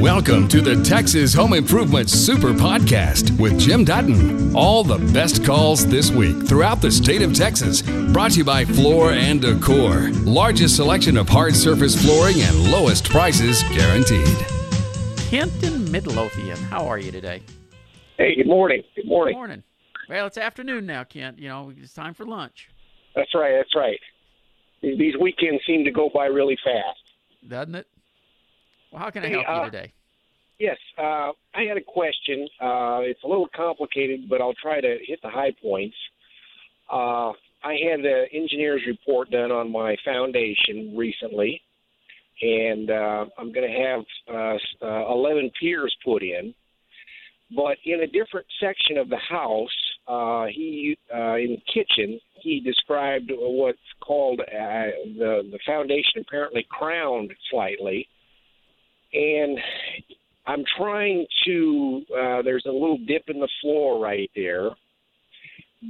Welcome to the Texas Home Improvement Super Podcast with Jim Dutton. All the best calls this week throughout the state of Texas. Brought to you by Floor and Decor. Largest selection of hard surface flooring and lowest prices guaranteed. Kenton Midlothian, how are you today? Hey, good morning. Good morning. Good morning. Well, it's afternoon now, Kent. You know, it's time for lunch, That's right. That's right. These weekends seem to go by really fast. Doesn't it? Well, how can I Hey, help uh, you today? Yes, uh, I had a question. Uh, it's a little complicated, but I'll try to hit the high points. Uh, I had the engineer's report done on my foundation recently, and uh, I'm going to have uh, uh, 11 piers put in. But in a different section of the house, uh, he uh, in the kitchen, he described what's called uh, the the foundation apparently crowned slightly, and I'm trying to. Uh, there's a little dip in the floor right there,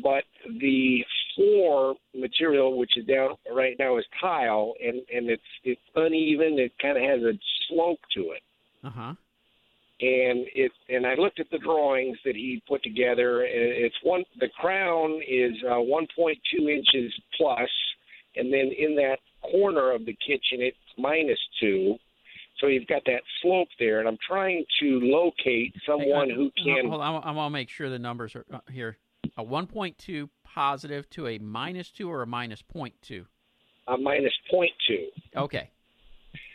but the floor material, which is down right now, is tile, and and it's it's uneven. It kind of has a slope to it, Uh huh. And it and I looked at the drawings that he put together, and it's one. The crown is uh, 1.2 inches plus, and then in that corner of the kitchen, it's minus two. So you've got that slope there, and I'm trying to locate someone who can. Hold on, I want to make sure the numbers are uh, here. A 1.2 positive to a minus two or a minus 0.2. A minus point two. Okay.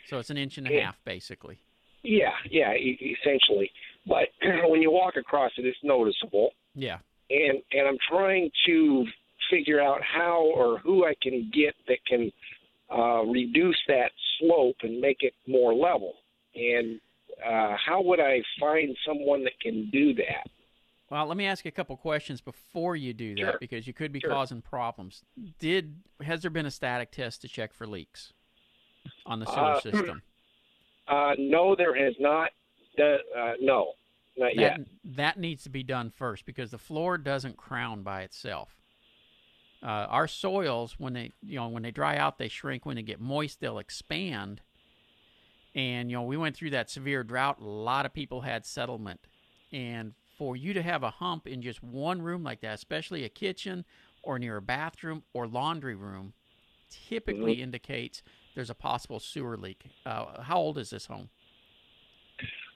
So it's an inch and a half, basically. Yeah, yeah, e- essentially. But when you walk across it, it's noticeable. Yeah. And and I'm trying to figure out how or who I can get that can uh, reduce that slope and make it more level. And uh, how would I find someone that can do that? Well, let me ask you a couple questions before you do that Sure. because you could be Sure. causing problems. Did has there been a static test to check for leaks on the sewer Uh, system? Uh, no, there has not. Done, uh, no, not yet. That that needs to be done first because the floor doesn't crown by itself. Uh, our soils, when they you know when they dry out, they shrink. When they get moist, they'll expand. And you know we went through that severe drought. A lot of people had settlement, and for you to have a hump in just one room like that, especially a kitchen or near a bathroom or laundry room, typically indicates there's a possible sewer leak. Uh, how old is this home?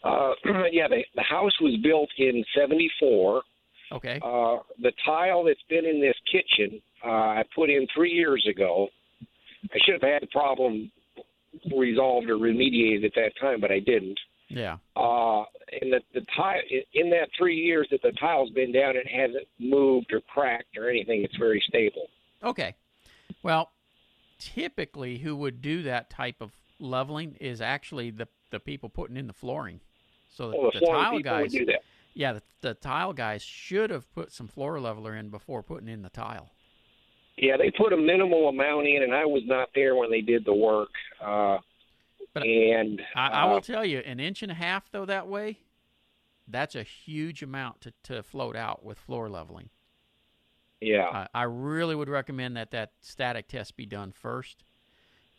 Uh, yeah, the, the house was built in '74. Okay. Uh, the tile that's been in this kitchen, uh, I put in three years ago. I should have had the problem resolved or remediated at that time, but I didn't. Yeah. Uh, and the, the tile in that three years that the tile's been down, it hasn't moved or cracked or anything. It's very stable. Okay. Well, typically, who would do that type of leveling is actually the the people putting in the flooring. So the, the flooring tile guys, would do that. yeah, the, the tile guys should have put some floor leveler in before putting in the tile. Yeah, they put a minimal amount in, and I was not there when they did the work. Uh, But and I, I uh, will tell you, an inch and a half though that way, that's a huge amount to, to float out with floor leveling. Yeah, I, I really would recommend that that static test be done first.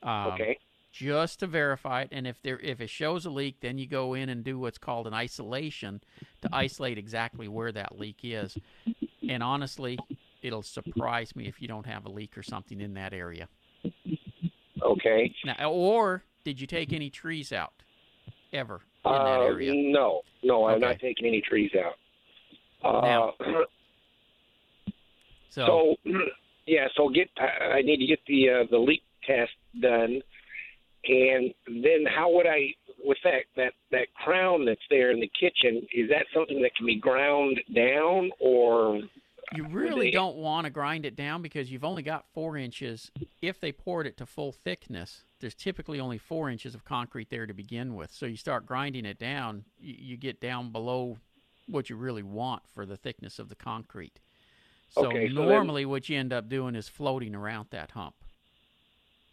Um, okay, just to verify it. And if there if it shows a leak, then you go in and do what's called an isolation to isolate exactly where that leak is. And honestly, it'll surprise me if you don't have a leak or something in that area. okay. Now, or did you take any trees out ever in that Uh, area? No, no, I'm not Okay. taking any trees out. Uh, Now- So, so, yeah, so get. I need to get the uh, the leak test done, and then how would I, with that that that crown that's there in the kitchen, is that something that can be ground down, or you really they- don't want to grind it down because you've only got four inches. If they poured it to full thickness, there's typically only four inches of concrete there to begin with. So you start grinding it down, you, you get down below what you really want for the thickness of the concrete. So Okay, so then- normally, what you end up doing is floating around that hump.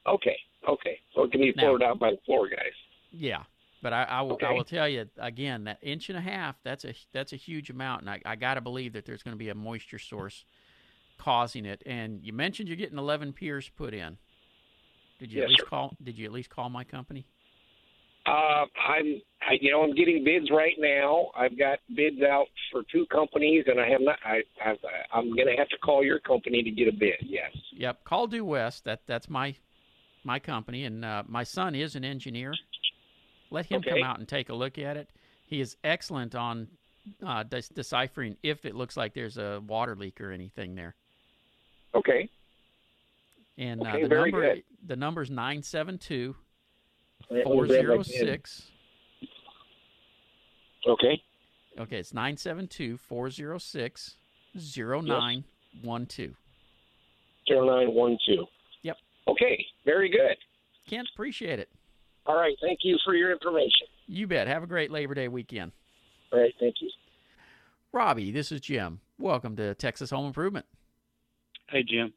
okay, okay, so it can be Now- floated out by the floor guys. Yeah, but I, I will. I will tell you again that inch and a half. That's a that's a huge amount, and I, I got to believe that there's going to be a moisture source causing it. And you mentioned you're getting 11 piers put in. Did you Yes, at least sir. call? Did you at least call my company? Uh, I'm, I, you know, I'm getting bids right now. I've got bids out for two companies, and I have not. I, I've, I'm going to have to call your company to get a bid. Yes. Yep. Call Du-West. That that's my my company, and uh, my son is an engineer. Let him Okay. come out and take a look at it. He is excellent on uh, de- deciphering if it looks like there's a water leak or anything there. Okay. And uh, Okay, the number good. the number's nine seven two four grab my zero pen. six. Okay. Okay, it's 972 406 0912. Zero nine one two. Yep. Okay. Very good. Kent, appreciate it. All right. Thank you for your information. You bet. Have a great Labor Day weekend. All right. Thank you. Robbie, this is Jim. Welcome to Texas Home Improvement. Hey, Jim.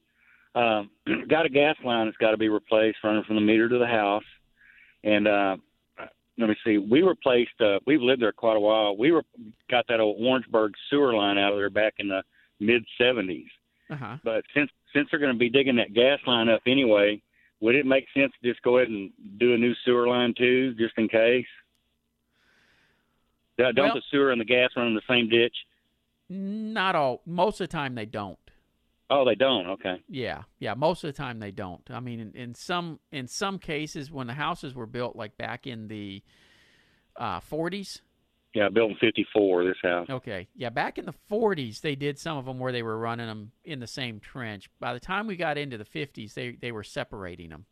Um, got a gas line that's got to be replaced running from the meter to the house. And uh, let me see. We replaced. Uh, we've lived there quite a while. We were got that old Orangeburg sewer line out of there back in the mid '70s. Uh huh. But since since they're going to be digging that gas line up anyway, would it make sense to just go ahead and do a new sewer line too, just in case? Don't Well- the sewer and the gas run in the same ditch? Not all. Most of the time, they don't. Oh, they don't. Okay. Yeah, yeah. Most of the time, they don't. I mean, in, in some in some cases, when the houses were built, like back in the uh, 40s. Yeah, built in '54. This house. Okay, yeah. Back in the 40s, they did some of them where they were running them in the same trench. By the time we got into the 50s, they they were separating them.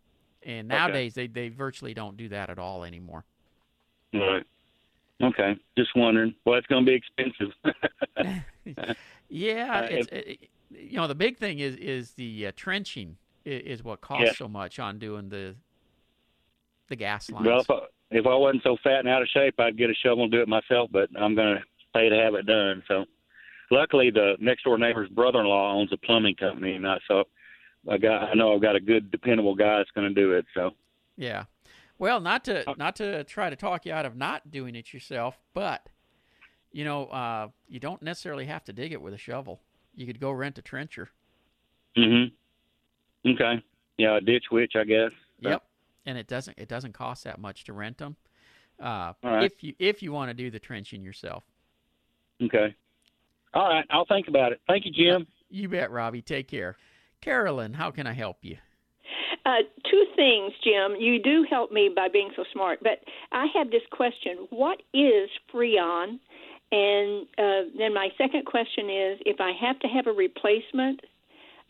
And Okay. nowadays, they they virtually don't do that at all anymore. Right. Okay. Just wondering. Well, it's going to be expensive. Yeah, Uh, it's it, you know the big thing is is the uh, trenching is, is what costs Yeah. so much on doing the the gas lines. well, if I, if I wasn't so fat and out of shape, I'd get a shovel and do it myself. But I'm going to pay to have it done. So, luckily, the next door neighbor's brother-in-law owns a plumbing company, and I so I got I know I've got a good, dependable guy that's going to do it. So, Yeah. Well, not Uh, to not to try to talk you out of not doing it yourself, but you know, uh, you don't necessarily have to dig it with a shovel. You could go rent a trencher. Mm-hmm. Okay. Yeah, a ditch witch, I guess. Yep. And it doesn't it doesn't cost that much to rent them. Uh, All right. if you if you want to do the trenching yourself. Okay. All right. I'll think about it. Thank you, Jim. You bet, Robbie. Take care. Carolyn, how can I help you? Uh, two things, Jim. You do help me by being so smart, but I have this question: What is Freon? And uh, then my second question is: If I have to have a replacement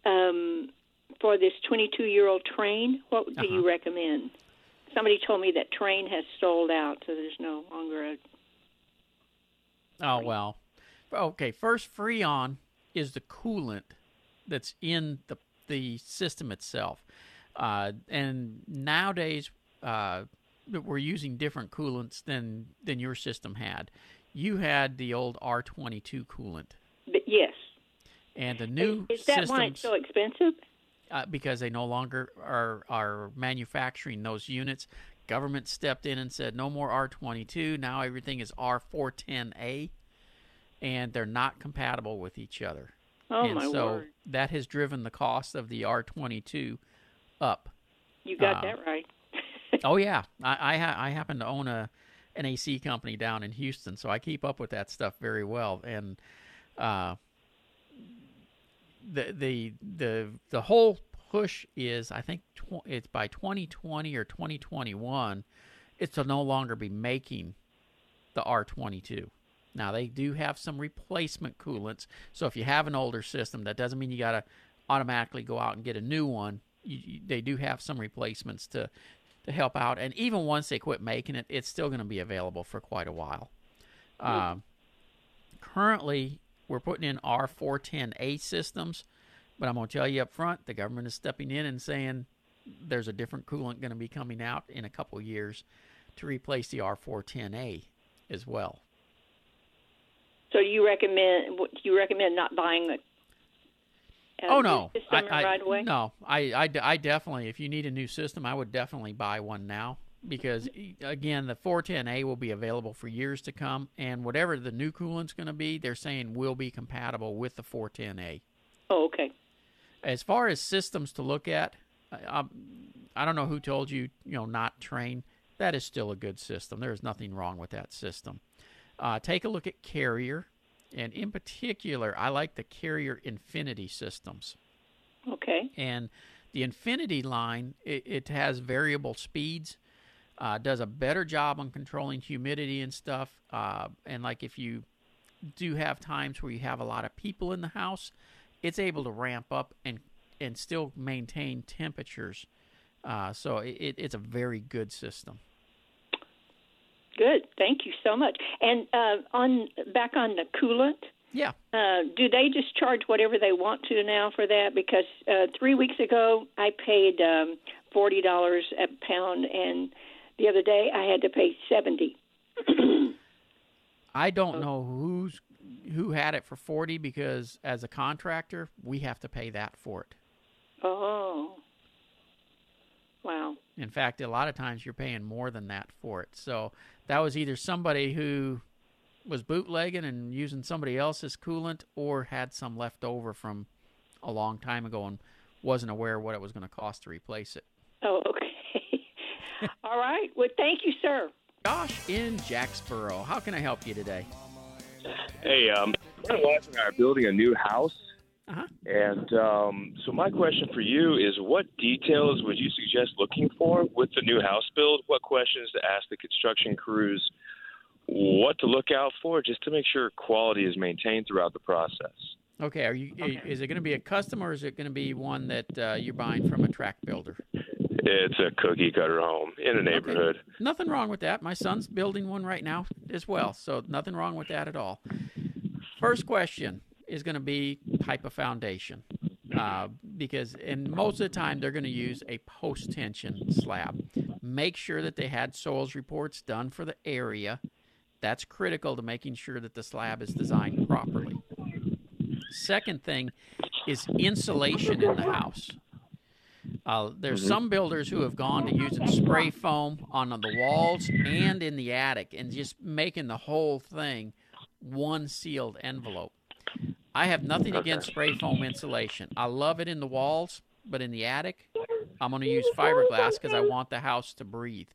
um, for this 22-year-old Trane, what do you recommend? Somebody told me that Trane has sold out, so there's no longer a. Oh well. Okay, first Freon is the coolant that's in the the system itself. Uh, and nowadays uh, we're using different coolants than than your system had. You had the old R22 coolant, But yes, and the new is that why it's so expensive? uh, because they no longer are are manufacturing those units. Government stepped in and said no more R22. Now everything is R410A, and they're not compatible with each other. Oh and my so word! that has driven the cost of the R22 up. You got uh, that right. Oh yeah, I I, ha- I happen to own a an AC company down in Houston, so I keep up with that stuff very well. And uh, the the the the whole push is, I think tw- it's by 2020 or 2021, it's to no longer be making the R22. Now they do have some replacement coolants, so if you have an older system, that doesn't mean you got to automatically go out and get a new one. You, you, they do have some replacements to to help out, and even once they quit making it, it's still going to be available for quite a while. Um, currently, we're putting in R410A systems, but I'm going to tell you up front, the government is stepping in and saying there's a different coolant going to be coming out in a couple years to replace the R410A as well. So you recommend what- you recommend not buying uh, oh no, system I, I- right away? no, I, I, I definitely, if you need a new system, I would definitely buy one now because again, the 410A will be available for years to come, and whatever the new coolant's going to be, they're saying will be compatible with the 410A. Oh, okay. As far as systems to look at, I, I don't know who told you, you know, not Trane. that is still a good system. There is nothing wrong with that system. Uh, take a look at Carrier, and in particular, I like the Carrier Infinity systems. Okay. And the Infinity line, it, it has variable speeds, uh, does a better job on controlling humidity and stuff. Uh, and like if you do have times where you have a lot of people in the house, it's able to ramp up and and still maintain temperatures. Uh, so it, it's a very good system. Good. Thank you so much. And uh, on back on the coolant. Yeah. Uh, do they just charge whatever they want to now for that? Because uh, three weeks ago I paid um, forty dollars a pound, and the other day I had to pay seventy. I don't know who's who had it for forty because as a contractor we have to pay that for it. Oh. Wow. In fact, a lot of times you're paying more than that for it. So that was either somebody who was bootlegging and using somebody else's coolant or had some left over from a long time ago and wasn't aware what it was going to cost to replace it. Oh, okay. All right. Well, thank you, sir. Josh in Jacksboro. How can I help you today? Hey, um, my wife and I are building a new house. Uh-huh. And um, so, my question for you is what details would you suggest looking for with the new house build? What questions to ask the construction crews? What to look out for just to make sure quality is maintained throughout the process? Okay, are you? Is it going to be a custom or is it going to be one that uh, you're buying from a tract builder? It's a cookie cutter home in a neighborhood. Okay. Nothing wrong with that. My son's building one right now as well, so nothing wrong with that at all. First question is going to be type of foundation. Uh, because and most of the time they're going to use a post tension slab. Make sure that they had soils reports done for the area. That's critical to making sure that the slab is designed properly. Second thing is insulation in the house. Uh, there's Mm-hmm. some builders who have gone to using spray foam on the walls and in the attic and just making the whole thing one sealed envelope. I have nothing against spray foam insulation. I love it in the walls, but in the attic, I'm going to use fiberglass because I want the house to breathe.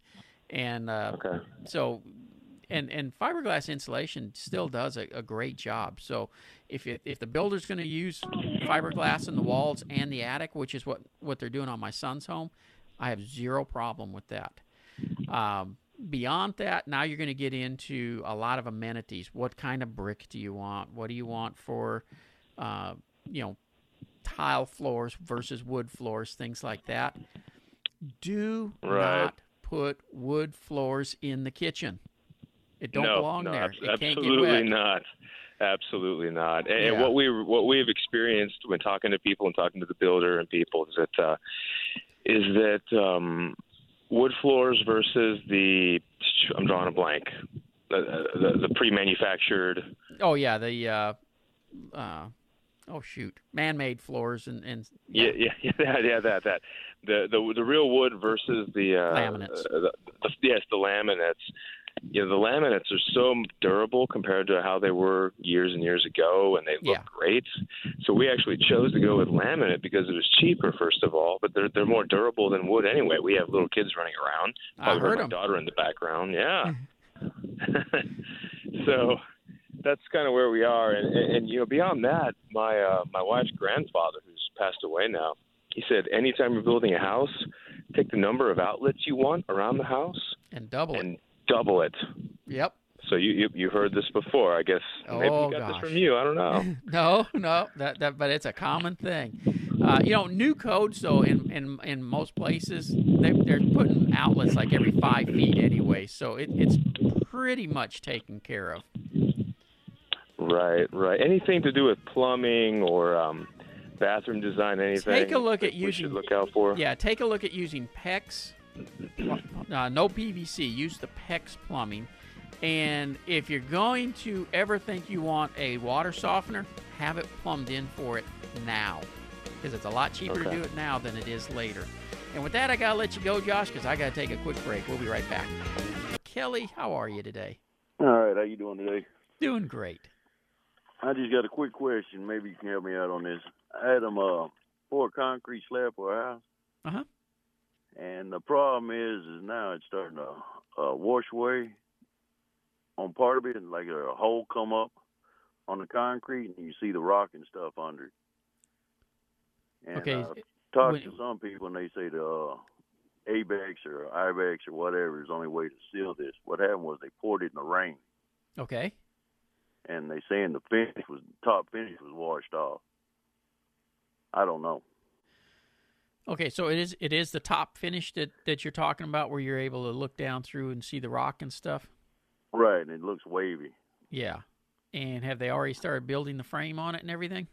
And uh, Okay. so, and and fiberglass insulation still does a, a great job. So, if it, if the builder's going to use fiberglass in the walls and the attic, which is what what they're doing on my son's home, I have zero problem with that. Um, beyond that, now you're going to get into a lot of amenities. What kind of brick do you want? What do you want for, uh, you know, tile floors versus wood floors, things like that. Do Right. not put wood floors in the kitchen. It don't no, belong no, there. it absolutely not. Absolutely not. And, and Yeah. what we what we've experienced when talking to people and talking to the builder and people is that uh, is that um, wood floors versus the I'm drawing a blank the the, the pre-manufactured. Oh yeah, the uh, uh, oh shoot, man-made floors and and Yeah, yeah, yeah, that, yeah, that that the the the real wood versus the uh, Laminates. the, the, yes, the laminates. You know, the laminates are so durable compared to how they were years and years ago, and they look Yeah. great. So we actually chose to go with laminate because it was cheaper, first of all, but they're they're more durable than wood anyway. We have little kids running around. I Probably heard my daughter in the background. Yeah. so that's kind of where we are, and, and, and you know, beyond that, my uh, my wife's grandfather, who's passed away now, he said, anytime you're building a house, take the number of outlets you want around the house and double it. Double it. Yep. So you you, you heard this before, I guess. Maybe Oh, you got gosh. this from you. I don't know. No, no, that that but it's a common thing. Uh, you know, new codes though in in in most places they they're putting outlets like every five feet anyway, so it, it's pretty much taken care of. right, right. Anything to do with plumbing or um, bathroom design, anything. Take a look at using- should look out for. Yeah, take a look at using PEX. Uh, no PVC. Use the PEX plumbing. And if you're going to ever think you want a water softener, have it plumbed in for it now. Because it's a lot cheaper to do it now than it is later. And with that, I got to let you go, Josh, because I got to take a quick break. We'll be right back. Kelly, how are you today? All right, how you doing today? Doing great. I just got a quick question. Maybe you can help me out on this. I had them uh, pour a concrete slab for a house. Uh-huh. And the problem is, is now it's starting to uh, wash away on part of it, and like a hole come up on the concrete, and you see the rock and stuff under it. And, Okay, Uh, talk when- to some people, and they say the uh, Abex or Ibex or whatever is the only way to seal this. What happened was they poured it in the rain, Okay. and they saying the finish was top finish was washed off. I don't know. Okay, so it is it is the top finish that, that you're talking about where you're able to look down through and see the rock and stuff? Right, and it looks wavy. Yeah. And have they already started building the frame on it and everything?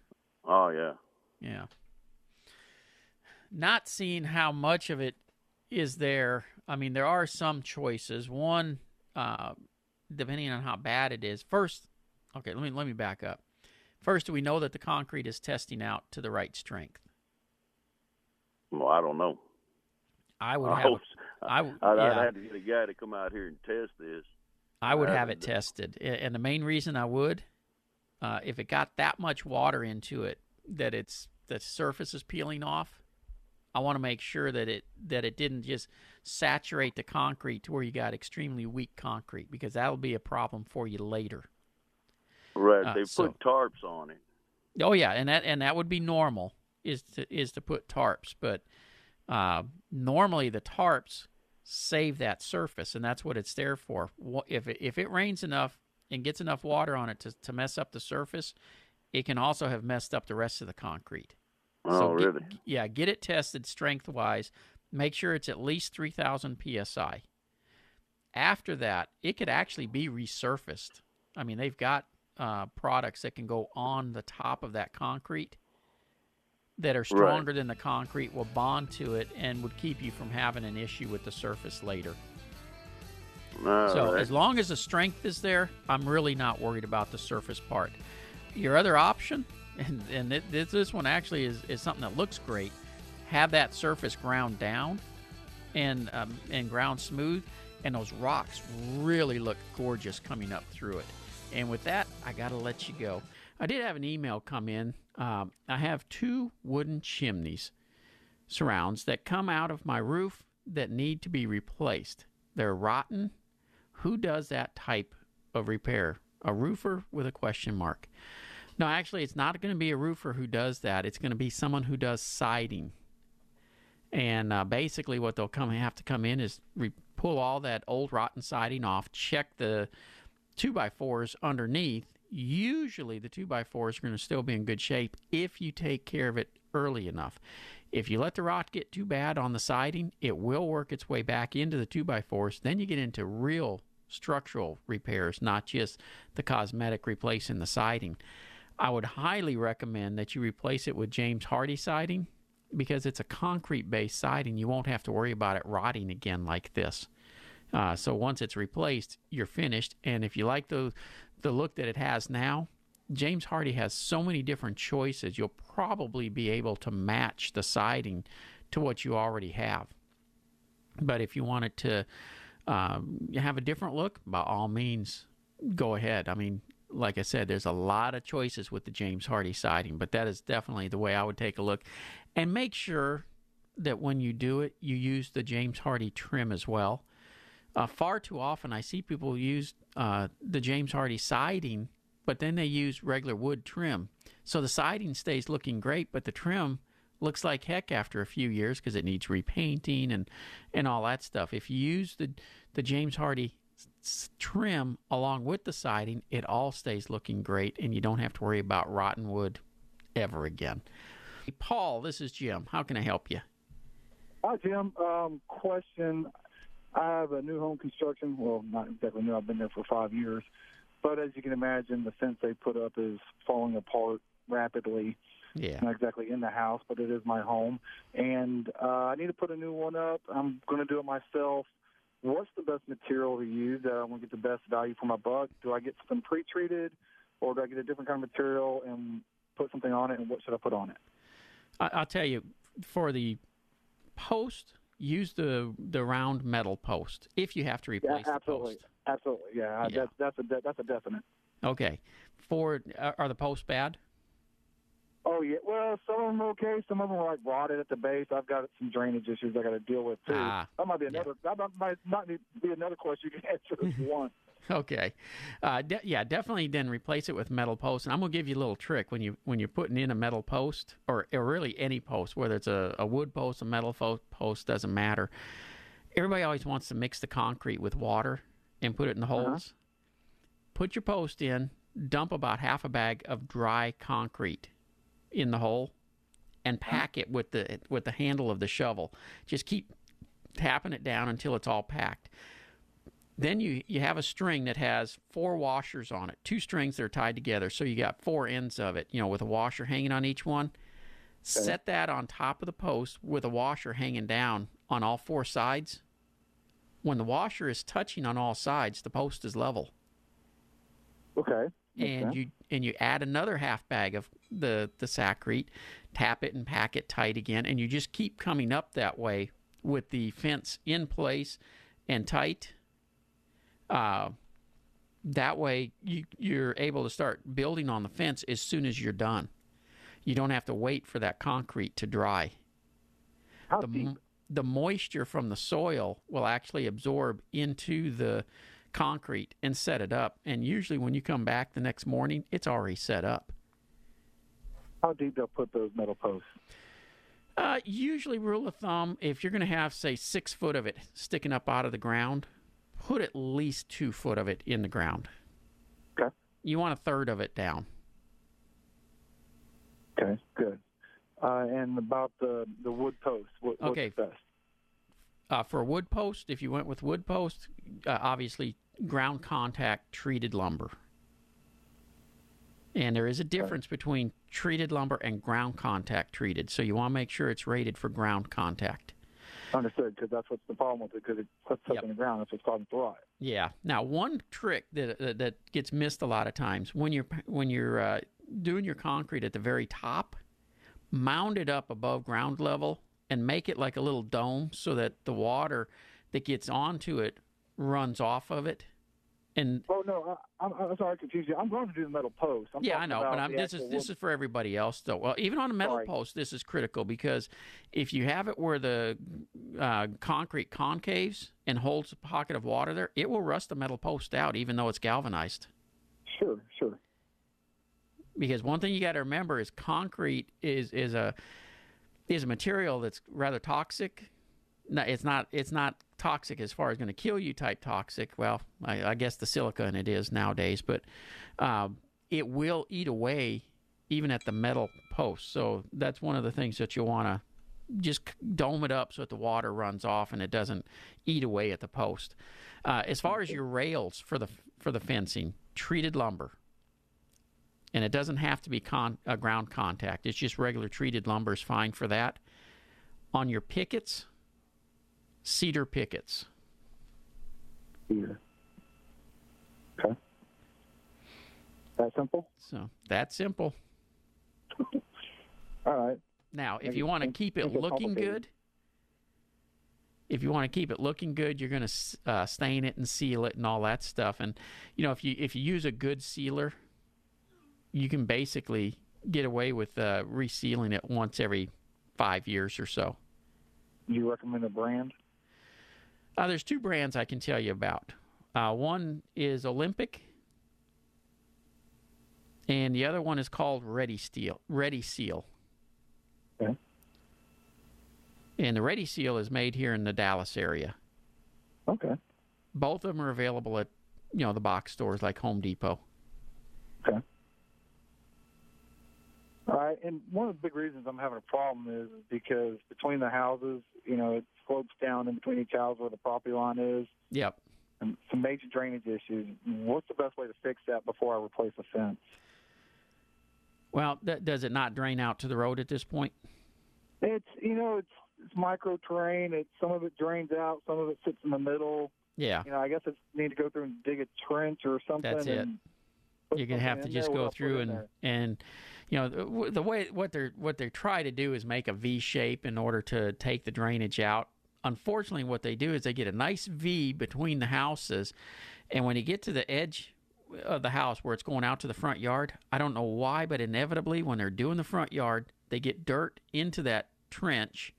Oh yeah. Yeah. Not seeing how much of it is there. I mean, there are some choices. One, uh, depending on how bad it is. First, okay, let me let me back up. First, we know that the concrete is testing out to the right strength. Well, I don't know. I would I have. hope. I w- I'd, yeah. I'd have to get a guy to come out here and test this. I would I have it tested, and the main reason I would, uh, if it got that much water into it that it's the surface is peeling off, I want to make sure that it that it didn't just saturate the concrete to where you got extremely weak concrete because that'll be a problem for you later. Right. Uh, they so- put tarps on it. Oh yeah, and that and that would be normal is to is to put tarps, but uh, normally the tarps save that surface, and that's what it's there for. If it, if it rains enough and gets enough water on it to, to mess up the surface, it can also have messed up the rest of the concrete. Oh, get- really? yeah, get it tested strength wise. Make sure it's at least 3,000 psi. After that, it could actually be resurfaced. I mean, they've got uh, products that can go on the top of that concrete that are stronger than the concrete, will bond to it, and would keep you from having an issue with the surface later. All So right. as long as the strength is there, I'm really not worried about the surface part. Your other option, and, and it, this, this one actually is, is something that looks great, have that surface ground down and um, and ground smooth, and those rocks really look gorgeous coming up through it. And with that, I got to let you go. I did have an email come in. Um, I have two wooden chimneys surrounds that come out of my roof that need to be replaced. They're rotten. Who does that type of repair? A roofer with a question mark. No, actually, it's not going to be a roofer who does that. It's going to be someone who does siding. And uh, basically, what they'll come have to come in is re- pull all that old rotten siding off, check the two by fours underneath. Usually, the two by fours are going to still be in good shape if you take care of it early enough. If you let the rot get too bad on the siding, it will work its way back into the two by fours. Then you get into real structural repairs, not just the cosmetic replacing the siding. I would highly recommend that you replace it with James Hardie siding because it's a concrete based siding. You won't have to worry about it rotting again like this. Uh, so once it's replaced, you're finished. And if you like the the look that it has now, James Hardie has so many different choices. You'll probably be able to match the siding to what you already have. But if you want it to um, have a different look, by all means, go ahead. I mean, like I said, there's a lot of choices with the James Hardie siding, but that is definitely the way I would take a look. And make sure that when you do it, you use the James Hardie trim as well. Uh, far too often, I see people use uh, the James Hardie siding, but then they use regular wood trim. So the siding stays looking great, but the trim looks like heck after a few years because it needs repainting and, and all that stuff. If you use the, the James Hardie trim along with the siding, it all stays looking great, and you don't have to worry about rotten wood ever again. Paul, this is Jim. How can I help you? Hi, Jim. Um, question. I have a new home construction. Well, not exactly new. I've been there for five years. But as you can imagine, the fence they put up is falling apart rapidly. Yeah. Not exactly in the house, but it is my home. And uh, I need to put a new one up. I'm going to do it myself. What's the best material to use that I want to get the best value for my buck? Do I get something pre-treated, or do I get a different kind of material and put something on it? And what should I put on it? I, I'll tell you, for the post, use the the round metal post if you have to replace yeah, absolutely, the post. absolutely. Yeah, Yeah. That's that's a de- that's a definite. Okay. For are are the posts bad? Oh yeah, well, some of them are okay. Some of them are like rotted at the base. I've got some drainage issues I got to deal with too. Ah, that might be another. That might not be another question you can answer if you want. Okay, uh, de- yeah, definitely. Then replace it with metal post. And I'm gonna give you a little trick when you when you're putting in a metal post or, or really any post, whether it's a, a wood post, a metal fo- post, doesn't matter. Everybody always wants to mix the concrete with water and put it in the Uh-huh. holes. Put your post in. Dump about half a bag of dry concrete in the hole, and pack it with the with the handle of the shovel. Just keep tapping it down until it's all packed. Then you, you have a string that has four washers on it, two strings that are tied together. So you got four ends of it, you know, with a washer hanging on each one. Set that on top of the post with a washer hanging down on all four sides. When the washer is touching on all sides, the post is level. Okay. And Okay. you and you add another half bag of the the Sakrete, tap it and pack it tight again, and you just keep coming up that way with the fence in place and tight. Uh, that way you you're able to start building on the fence as soon as you're done. You don't have to wait for that concrete to dry. How The, deep? the moisture from the soil will actually absorb into the concrete and set it up. And usually, when you come back the next morning, it's already set up. How deep they'll put those metal posts? Uh, usually, rule of thumb, if you're going to have, say, six foot of it sticking up out of the ground, put at least two foot of it in the ground. Okay. You want a third of it down. Okay. Good. Uh, and about the the wood post, what, what's Okay. best? Uh, for a wood post, if you went with wood post, uh, obviously ground contact treated lumber. And there is a difference between treated lumber and ground contact treated. So you want to make sure it's rated for ground contact. Understood, because that's what's the problem with it. Because it puts stuff Yep. in the ground. That's what's causing rot. Yeah. Now, one trick that that, that gets missed a lot of times when you're when you're uh, doing your concrete at the very top, mound it up above ground level and make it like a little dome so that the water that gets onto it runs off of it. And Oh no, I, I'm, I'm sorry, I confused you. I'm going to do the metal post. I'm yeah, I know, but I'm, this is this is for everybody else though. Well, even on a metal Sorry. post, this is critical because if you have it where the uh, concrete concaves and holds a pocket of water there, it will rust the metal post out, even though it's galvanized. Sure, sure. because one thing you got to remember is concrete is is a is a material that's rather toxic. No, it's not. It's not toxic as far as going to kill you type toxic. Well, I, I guess the silica it is nowadays, but um, it will eat away even at the metal post. So that's one of the things that you want to just dome it up so that the water runs off and it doesn't eat away at the post. Uh, as far as your rails for the for the fencing, treated lumber and it doesn't have to be con- uh, ground contact. It's just regular treated lumber is fine for that. On your pickets, cedar pickets. Here. Okay. That simple. So that's simple. All right. Now, if you want to keep it looking good, if you want to keep it looking good, you're going to uh, stain it and seal it and all that stuff. And you know, if you if you use a good sealer, you can basically get away with uh, resealing it once every five years or so. Do you recommend a brand? Uh, there's two brands I can tell you about. Uh, one is Olympic, and the other one is called Ready Steel. Ready Seal. Okay. And the Ready Seal is made here in the Dallas area. Okay. Both of them are available at you know the box stores like Home Depot. Okay. Right, and one of the big reasons I'm having a problem is because between the houses, you know, it slopes down in between each house where the property line is, Yep. and some major drainage issues. What's the best way to fix that before I replace the fence? Well, th- does it not drain out to the road at this point? It's you know, it's it's micro terrain. It's some of it drains out, some of it sits in the middle. Yeah. You know, I guess I need to go through and dig a trench or something. That's it. and you're gonna have to just go through and there. and you know the, way what they're what they're trying to do is make a V shape in order to take the drainage out. Unfortunately, what they do is they get a nice V between the houses, and when you get to the edge of the house where it's going out to the front yard. I don't know why, but inevitably when they're doing the front yard, they get dirt into that trench,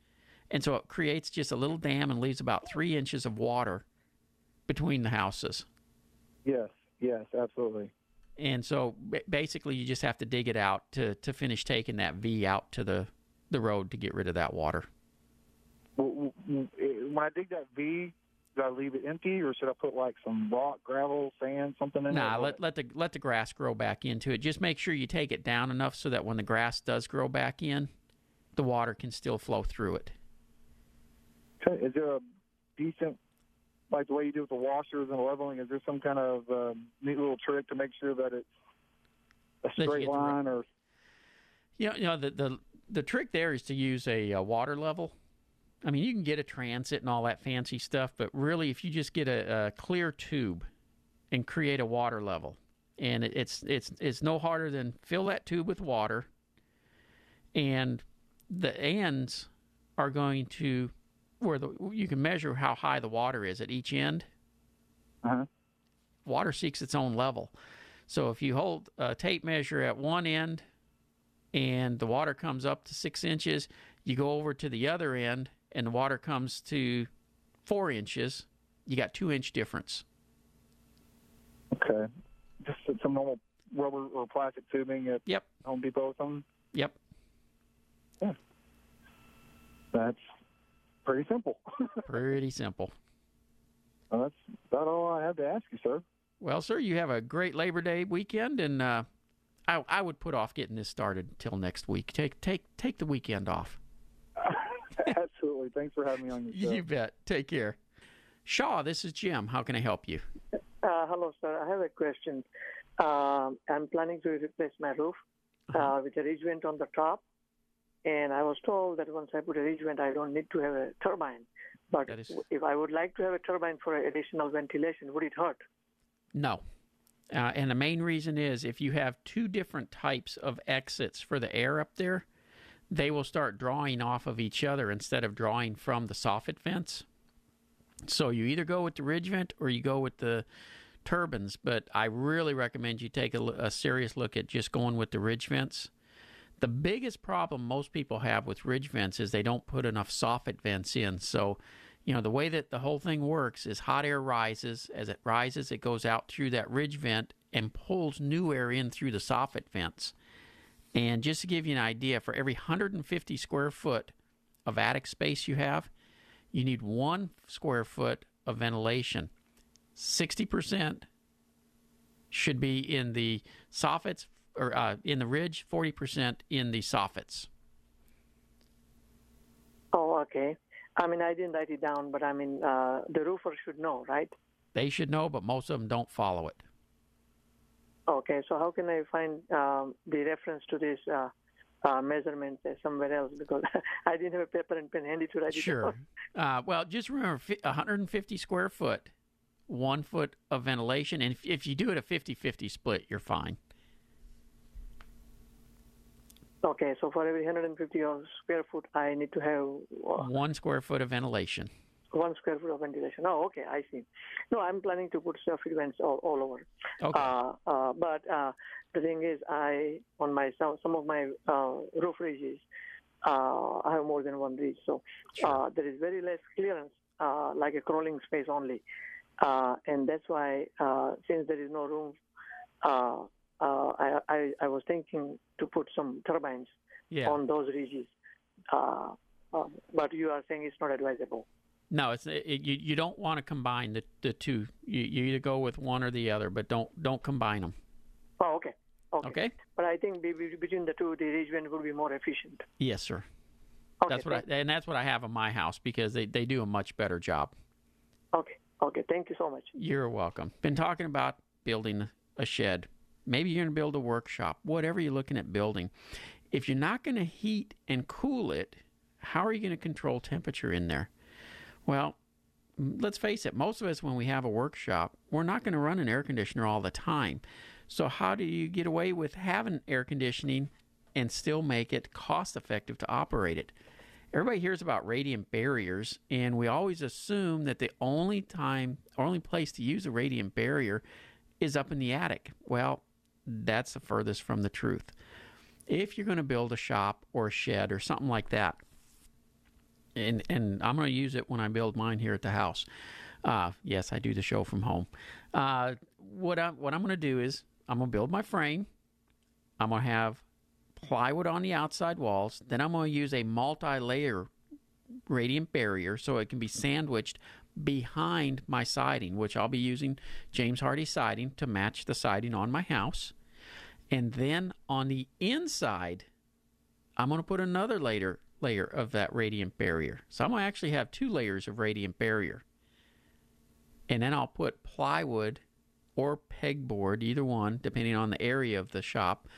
and so it creates just a little dam and leaves about three inches of water between the houses. Yes, yes, absolutely. And so basically, you just have to dig it out to, to finish taking that V out to the, the road to get rid of that water. Eh, when I dig that V, do I leave it empty, or should I put like some rock, gravel, sand, something in nah, there? let let the let the grass grow back into it. Just make sure you take it down enough so that when the grass does grow back in, the water can still flow through it. Is there a decent, like the way you do with the washers and leveling? Is there some kind of uh, neat little trick to make sure that it's a straight the line, or You know, you know the the the trick there is to use a, uh water level. I mean, you can get a transit and all that fancy stuff, but really, if you just get a, a clear tube and create a water level, and it, it's it's it's no harder than fill that tube with water, and the ends are going to where the you can measure how high the water is at each end. uh-huh. Water seeks its own level. So if you hold a tape measure at one end and the water comes up to six inches, you go over to the other end and the water comes to four inches, you got two inch difference. okay, just some normal rubber or plastic tubing at Yep. Home Depot or something? Yep. Yeah. That's pretty simple. Pretty simple. well, that's about all I have to ask you, sir. Well, sir, you have a great Labor Day weekend, and uh, I, I would put off getting this started until next week. Take take take the weekend off. Absolutely. Thanks for having me on your show. You bet. Take care. Shaw, this is Jim. How can I help you? Uh, hello, sir. I have a question. Um, I'm planning to replace my roof uh, with a ridge vent on the top. And I was told that once I put a ridge vent, I don't need to have a turbine. But is- if I would like to have a turbine for additional ventilation, would it hurt? No. Uh, and the main reason is if you have two different types of exits for the air up there, they will start drawing off of each other instead of drawing from the soffit vents. So you either go with the ridge vent or you go with the turbines. But I really recommend you take a, a serious look at just going with the ridge vents. The biggest problem most people have with ridge vents is they don't put enough soffit vents in. So, you know, the way that the whole thing works is hot air rises. As it rises, it goes out through that ridge vent and pulls new air in through the soffit vents. And just to give you an idea, for every 150 square foot of attic space you have, you need one square foot of ventilation. 60% should be in the soffits or uh, in the ridge, 40% in the soffits. Oh, okay. I mean, I didn't write it down, but I mean, uh, the roofer should know, right? They should know, but most of them don't follow it. Okay, so how can I find um, the reference to this uh, uh, measurement somewhere else? Because I didn't have a paper and pen handy to write it Sure. down. Uh, well, just remember fi- 150 square foot, one foot of ventilation. And if, if you do it a 50 50 split, you're fine. Okay, so for every 150 square foot, I need to have uh, One square foot of ventilation. one square foot of ventilation. Oh, okay, I see. No, I'm planning to put surface vents all, all over. Okay. Uh, uh, but uh, the thing is, I on my some, some of my uh, roof ridges, uh, I have more than one ridge, so uh, there is very less clearance, uh, like a crawling space only, uh, and that's why uh, since there is no room, uh, uh, I, I I was thinking to put some turbines yeah. on those ridges. Uh, uh, but you are saying it's not advisable. No, it's it, you. You don't want to combine the, the two. You, you either go with one or the other, but don't don't combine them. Oh, okay. Okay. Okay. But I think be- be- between the two, the arrangement would be more efficient. Yes, sir. Okay. That's what I and that's what I have in my house because they, they do a much better job. Okay. Okay. Thank you so much. You're welcome. Been talking about building a shed. Maybe you're going to build a workshop. Whatever you're looking at building. If you're not going to heat and cool it, how are you going to control temperature in there? Well, let's face it, most of us, when we have a workshop, we're not going to run an air conditioner all the time. So, how do you get away with having air conditioning and still make it cost effective to operate it? Everybody hears about radiant barriers, and we always assume that the only time, only place to use a radiant barrier is up in the attic. Well, that's the furthest from the truth. If you're going to build a shop or a shed or something like that, and and I'm going to use it when I build mine here at the house. Uh, yes, I do the show from home. Uh, what I what I'm going to do is I'm going to build my frame. I'm going to have plywood on the outside walls. Then I'm going to use a multi-layer radiant barrier so it can be sandwiched behind my siding, which I'll be using James Hardie siding to match the siding on my house. And then on the inside, I'm going to put another layer layer of that radiant barrier. So I'm going to actually have two layers of radiant barrier. And then I'll put plywood or pegboard, either one, depending on the area of the shop,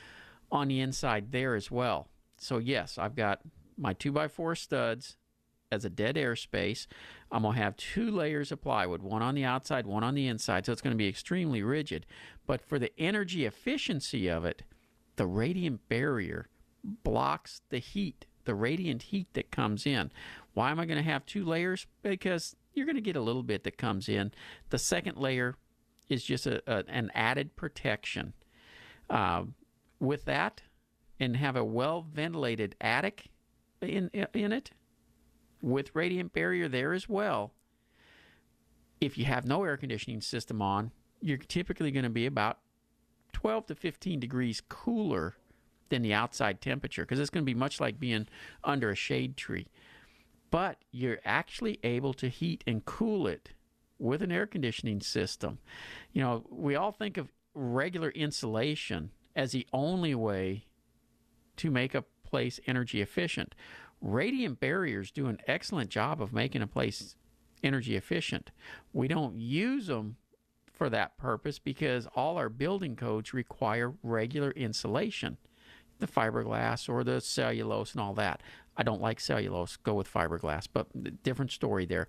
on the inside there as well. So yes, I've got my 2x4 studs as a dead air space. I'm going to have two layers of plywood, one on the outside, one on the inside. So it's going to be extremely rigid. But for the energy efficiency of it, the radiant barrier blocks the heat, the radiant heat that comes in. Why am I going to have two layers? Because you're going to get a little bit that comes in. The second layer is just a, a an added protection. Uh, with that, and have a well ventilated attic in in it, with radiant barrier there as well. If you have no air conditioning system on, you're typically going to be about 12 to 15 degrees cooler than the outside temperature because it's going to be much like being under a shade tree. But you're actually able to heat and cool it with an air conditioning system. You know, we all think of regular insulation as the only way to make a place energy efficient. Radiant barriers do an excellent job of making a place energy efficient. We don't use them for that purpose because all our building codes require regular insulation the fiberglass or the cellulose and all that. I don't like cellulose, go with fiberglass, but different story there.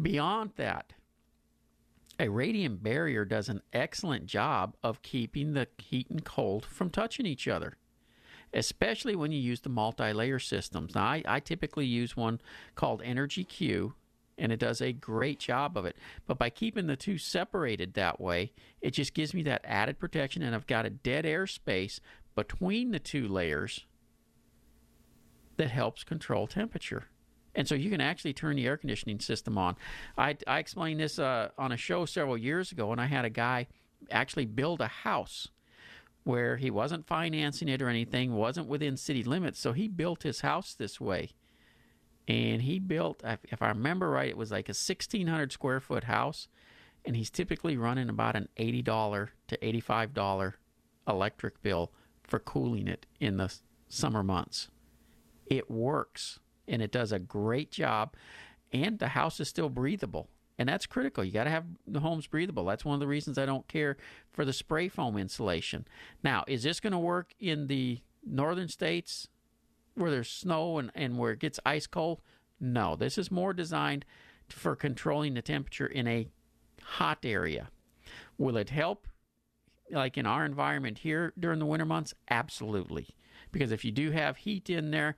Beyond that, a radiant barrier does an excellent job of keeping the heat and cold from touching each other especially when you use the multi-layer systems. Now, I, I typically use one called Energy Q, and it does a great job of it. But by keeping the two separated that way, it just gives me that added protection, and I've got a dead air space between the two layers that helps control temperature. And so you can actually turn the air conditioning system on. I, I explained this uh, on a show several years ago, and I had a guy actually build a house where he wasn't financing it or anything, wasn't within city limits. So he built his house this way. And he built, if I remember right, it was like a 1,600 square foot house. And he's typically running about an $80 to $85 electric bill for cooling it in the summer months. It works and it does a great job. And the house is still breathable. And that's critical. You got to have the homes breathable. That's one of the reasons I don't care for the spray foam insulation. Now, is this going to work in the northern states where there's snow and, and where it gets ice cold? No. This is more designed for controlling the temperature in a hot area. Will it help, like in our environment here during the winter months? Absolutely. Because if you do have heat in there,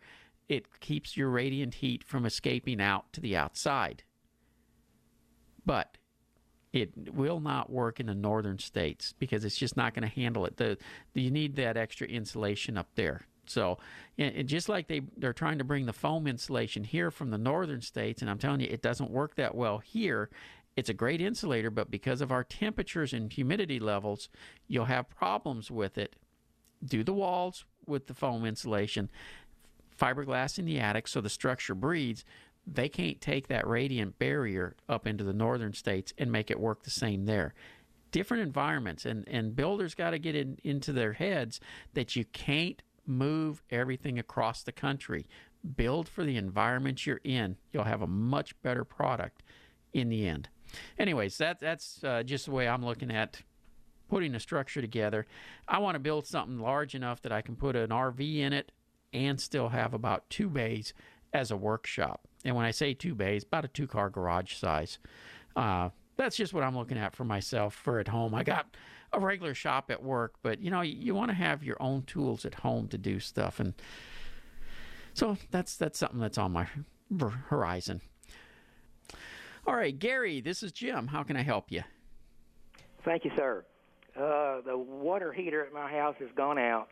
it keeps your radiant heat from escaping out to the outside but it will not work in the northern states because it's just not going to handle it. The, you need that extra insulation up there. So, and just like they they're trying to bring the foam insulation here from the northern states, and I'm telling you, it doesn't work that well here. It's a great insulator, but because of our temperatures and humidity levels, you'll have problems with it. Do the walls with the foam insulation, fiberglass in the attic so the structure breathes, they can't take that radiant barrier up into the northern states and make it work the same there. Different environments, and, and builders got to get in, into their heads that you can't move everything across the country. Build for the environment you're in. You'll have a much better product in the end. Anyways, that, that's uh, just the way I'm looking at putting a structure together. I want to build something large enough that I can put an RV in it and still have about two bays as a workshop. And when I say two bays, about a two car garage size. Uh, that's just what I'm looking at for myself for at home. I got a regular shop at work, but you know, you, you want to have your own tools at home to do stuff. And so that's that's something that's on my horizon. All right, Gary, this is Jim. How can I help you? Thank you, sir. Uh, the water heater at my house has gone out,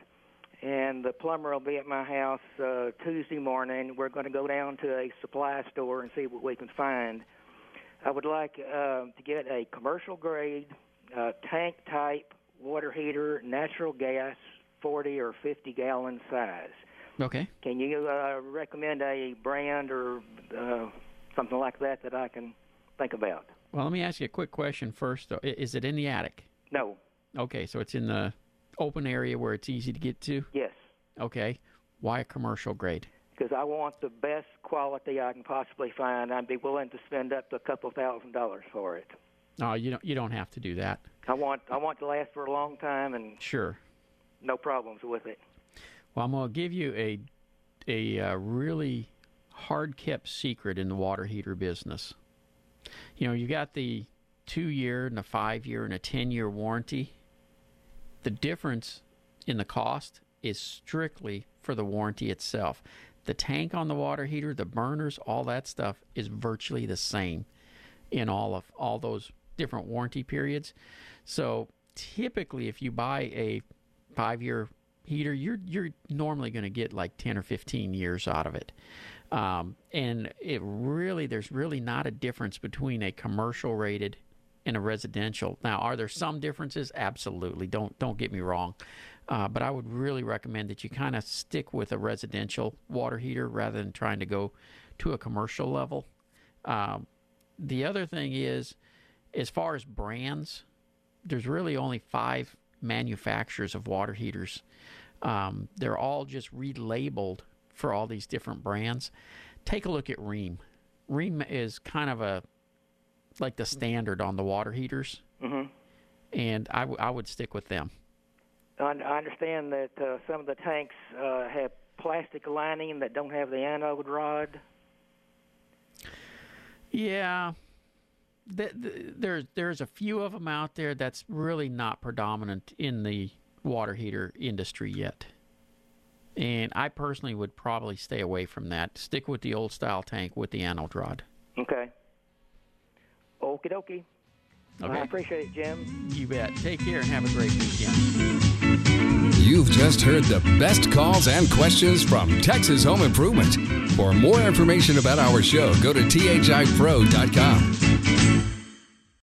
and the plumber will be at my house uh, Tuesday morning. We're going to go down to a supply store and see what we can find. I would like uh, to get a commercial grade uh, tank type water heater, natural gas, 40 or 50 gallon size. Okay. Can you uh, recommend a brand or uh, something like that that I can think about? Well, let me ask you a quick question first. Though. Is it in the attic? No. Okay, so it's in the open area where it's easy to get to. Yes, Okay. Why a commercial grade? because I want the best quality I can possibly find. I'd be willing to spend up to a couple thousand dollars for it. No, you don't. You don't have to do that. I want I want to last for a long time and Sure. no problems with it. Well, I'm going to give you a a uh, really hard kept secret in the water heater business. You know, you got the two year and a five year and a ten year warranty. The difference in the cost is strictly for the warranty itself. The tank on the water heater, the burners, all that stuff is virtually the same in all of all those different warranty periods. So typically, if you buy a five year heater, you're you're normally going to get like ten or fifteen years out of it. Um, and it really there's really not a difference between a commercial rated and a residential. Now, are there some differences? Absolutely. Don't don't get me wrong. Uh, but I would really recommend that you kind of stick with a residential water heater rather than trying to go to a commercial level. Um, the other thing is, as far as brands, there's really only five manufacturers of water heaters. Um, they're all just relabeled for all these different brands. Take a look at Rheem. Rheem is kind of a like the standard on the water heaters, Mhm. and I, w- I would stick with them. I, I understand that uh, some of the tanks uh, have plastic lining that don't have the anode rod. Yeah, th- th- there's there's a few of them out there that's really not predominant in the water heater industry yet. And I personally would probably stay away from that. Stick with the old style tank with the anode rod. Okay. Okie dokie. Okay. I appreciate it, Jim. You bet. Take care and have a great weekend. You've just heard the best calls and questions from Texas Home Improvement. For more information about our show, go to thipro.com.